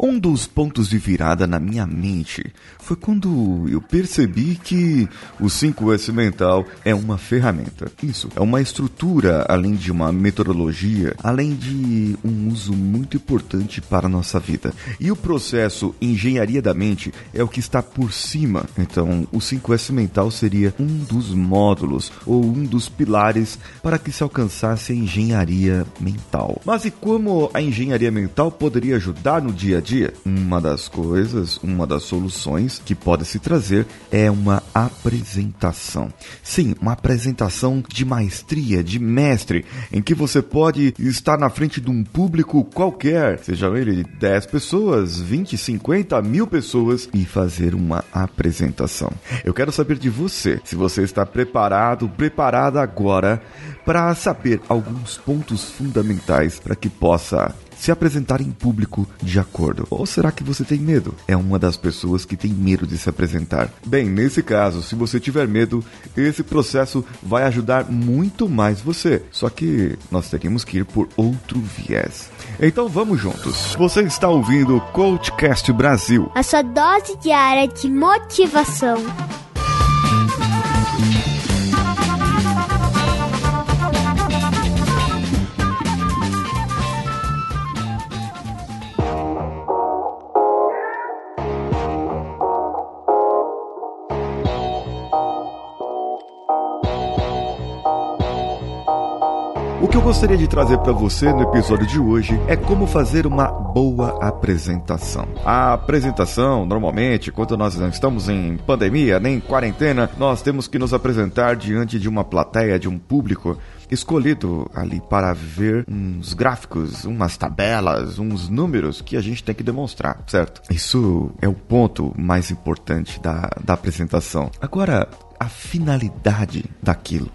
Um dos pontos de virada na minha mente foi quando eu percebi que o 5S mental é uma ferramenta. Isso, é uma estrutura, além de uma metodologia, além de um uso muito importante para a nossa vida. E o processo engenharia da mente é o que está por cima. Então, o 5S mental seria um dos módulos ou um dos pilares para que se alcançasse a engenharia mental. Mas e como a engenharia mental poderia ajudar no dia a dia? Uma das coisas, uma das soluções que pode se trazer é uma apresentação. Sim, uma apresentação de maestria, de mestre, em que você pode estar na frente de um público qualquer, seja ele 10 pessoas, 20, 50, mil pessoas, e fazer uma apresentação. Eu quero saber de você, se você está preparado, preparada agora para saber alguns pontos fundamentais para que possa se apresentar em público de acordo? Ou será que você tem medo? É uma das pessoas que tem medo de se apresentar. Bem, nesse caso, se você tiver medo, esse processo vai ajudar muito mais você. Só que nós teríamos que ir por outro viés. Então vamos juntos. Você está ouvindo o Coachcast Brasil. A sua dose diária de motivação. O que eu gostaria de trazer para você no episódio de hoje é como fazer uma boa apresentação. A apresentação, normalmente, quando nós não estamos em pandemia nem em quarentena, nós temos que nos apresentar diante de uma plateia, de um público escolhido ali para ver uns gráficos, umas tabelas, uns números que a gente tem que demonstrar, certo? Isso é o ponto mais importante da, da apresentação. Agora, a finalidade daquilo.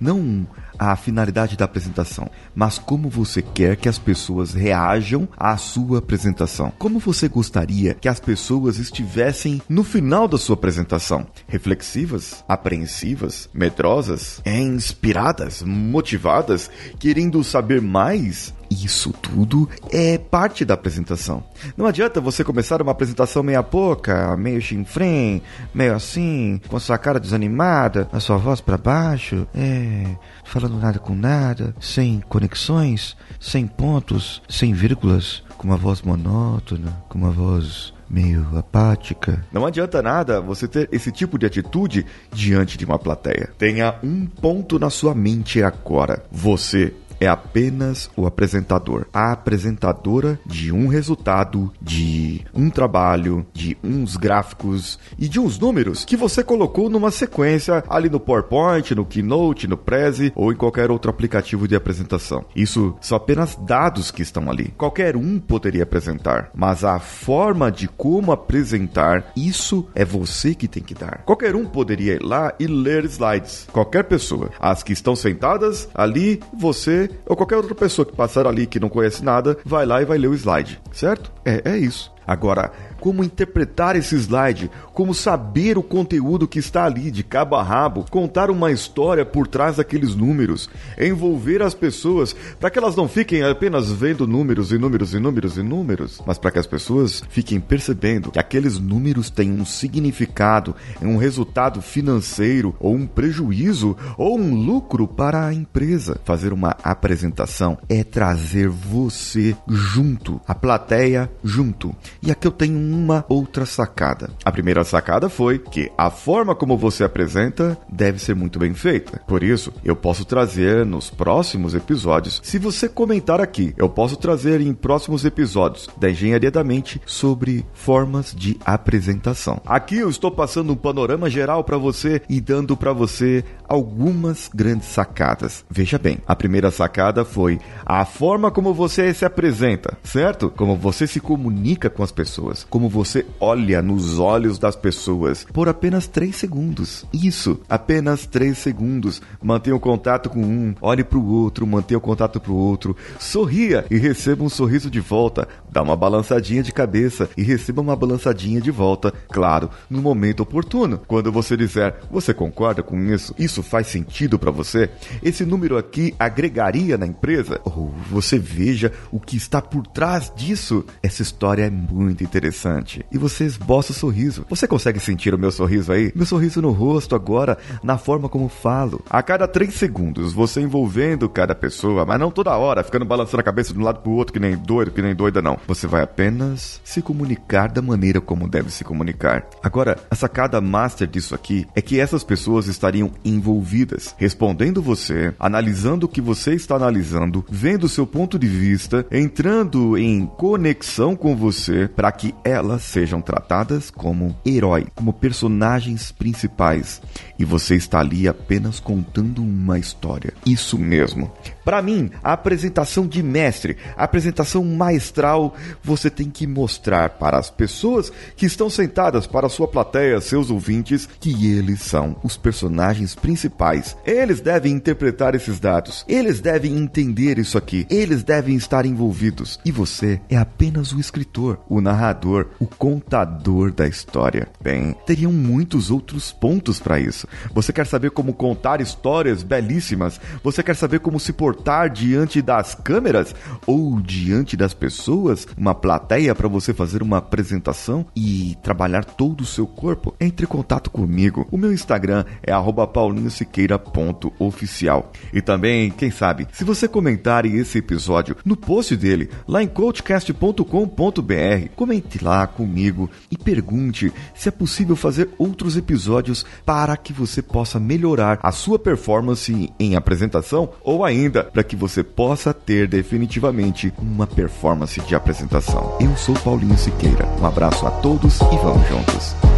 Não a finalidade da apresentação, mas como você quer que as pessoas reajam à sua apresentação. Como você gostaria que as pessoas estivessem no final da sua apresentação? Reflexivas, apreensivas, medrosas, inspiradas, motivadas, querendo saber mais? Isso tudo é parte da apresentação. Não adianta você começar uma apresentação meia boca, meio chinfrim, meio assim, com sua cara desanimada, a sua voz para baixo, é, falando nada com nada, sem conexões, sem pontos, sem vírgulas, com uma voz monótona, com uma voz meio apática. Não adianta nada você ter esse tipo de atitude diante de uma plateia. Tenha um ponto na sua mente agora. Você é apenas o apresentador, a apresentadora de um resultado, de um trabalho, de uns gráficos e de uns números que você colocou numa sequência ali no PowerPoint, no Keynote, no Prezi ou em qualquer outro aplicativo de apresentação. Isso são apenas dados que estão ali. Qualquer um poderia apresentar, mas a forma de como apresentar, isso é você que tem que dar. Qualquer um poderia ir lá e ler slides. Qualquer pessoa. As que estão sentadas ali, você ou qualquer outra pessoa que passar ali que não conhece nada, vai lá e vai ler o slide, certo? É, é isso. Agora, como interpretar esse slide, como saber o conteúdo que está ali de cabo a rabo, contar uma história por trás daqueles números, envolver as pessoas para que elas não fiquem apenas vendo números e números e números e números, mas para que as pessoas fiquem percebendo que aqueles números têm um significado, um resultado financeiro ou um prejuízo ou um lucro para a empresa. Fazer uma apresentação é trazer você junto, a plateia junto. E aqui eu tenho uma outra sacada. A primeira sacada foi que a forma como você apresenta deve ser muito bem feita. Por isso, eu posso trazer nos próximos episódios, se você comentar aqui, eu posso trazer em próximos episódios da Engenharia da Mente sobre formas de apresentação. Aqui eu estou passando um panorama geral para você e dando para você algumas grandes sacadas. Veja bem, a primeira sacada foi a forma como você se apresenta, certo? Como você se comunica com as pessoas, como você olha nos olhos das pessoas por apenas 3 segundos. Isso, apenas 3 segundos. Mantenha o contato com um, olhe para o outro, mantenha o contato para o outro, sorria e receba um sorriso de volta. Dá uma balançadinha de cabeça e receba uma balançadinha de volta, claro, no momento oportuno. Quando você disser, você concorda com isso? Isso faz sentido para você? Esse número aqui agregaria na empresa? Ou você veja o que está por trás disso? Essa história é muito muito interessante. E você esboça o sorriso. Você consegue sentir o meu sorriso aí? Meu sorriso no rosto agora, na forma como falo. A cada três segundos, você envolvendo cada pessoa, mas não toda hora, ficando balançando a cabeça de um lado pro outro, que nem doido, que nem doida, não. Você vai apenas se comunicar da maneira como deve se comunicar. Agora, a sacada master disso aqui é que essas pessoas estariam envolvidas, respondendo você, analisando o que você está analisando, vendo o seu ponto de vista, entrando em conexão com você para que elas sejam tratadas como herói, como personagens principais. E você está ali apenas contando uma história. Isso mesmo. Para mim, a apresentação de mestre, a apresentação maestral, você tem que mostrar para as pessoas que estão sentadas, para sua plateia, seus ouvintes, que eles são os personagens principais. Eles devem interpretar esses dados, eles devem entender isso aqui, eles devem estar envolvidos. E você é apenas o escritor, o narrador, o contador da história. Bem, teriam muitos outros pontos para isso. Você quer saber como contar histórias belíssimas? Você quer saber como se portar diante das câmeras ou diante das pessoas, uma plateia para você fazer uma apresentação e trabalhar todo o seu corpo, entre em contato comigo. O meu Instagram é paulinhosiqueira.oficial. E também, quem sabe, se você comentar esse episódio no post dele, lá em coachcast.com.br, comente lá comigo e pergunte se é possível fazer outros episódios para que você possa melhorar a sua performance em apresentação ou ainda para que você possa ter definitivamente uma performance de apresentação. Eu sou Paulinho Siqueira. Um abraço a todos e vamos juntos.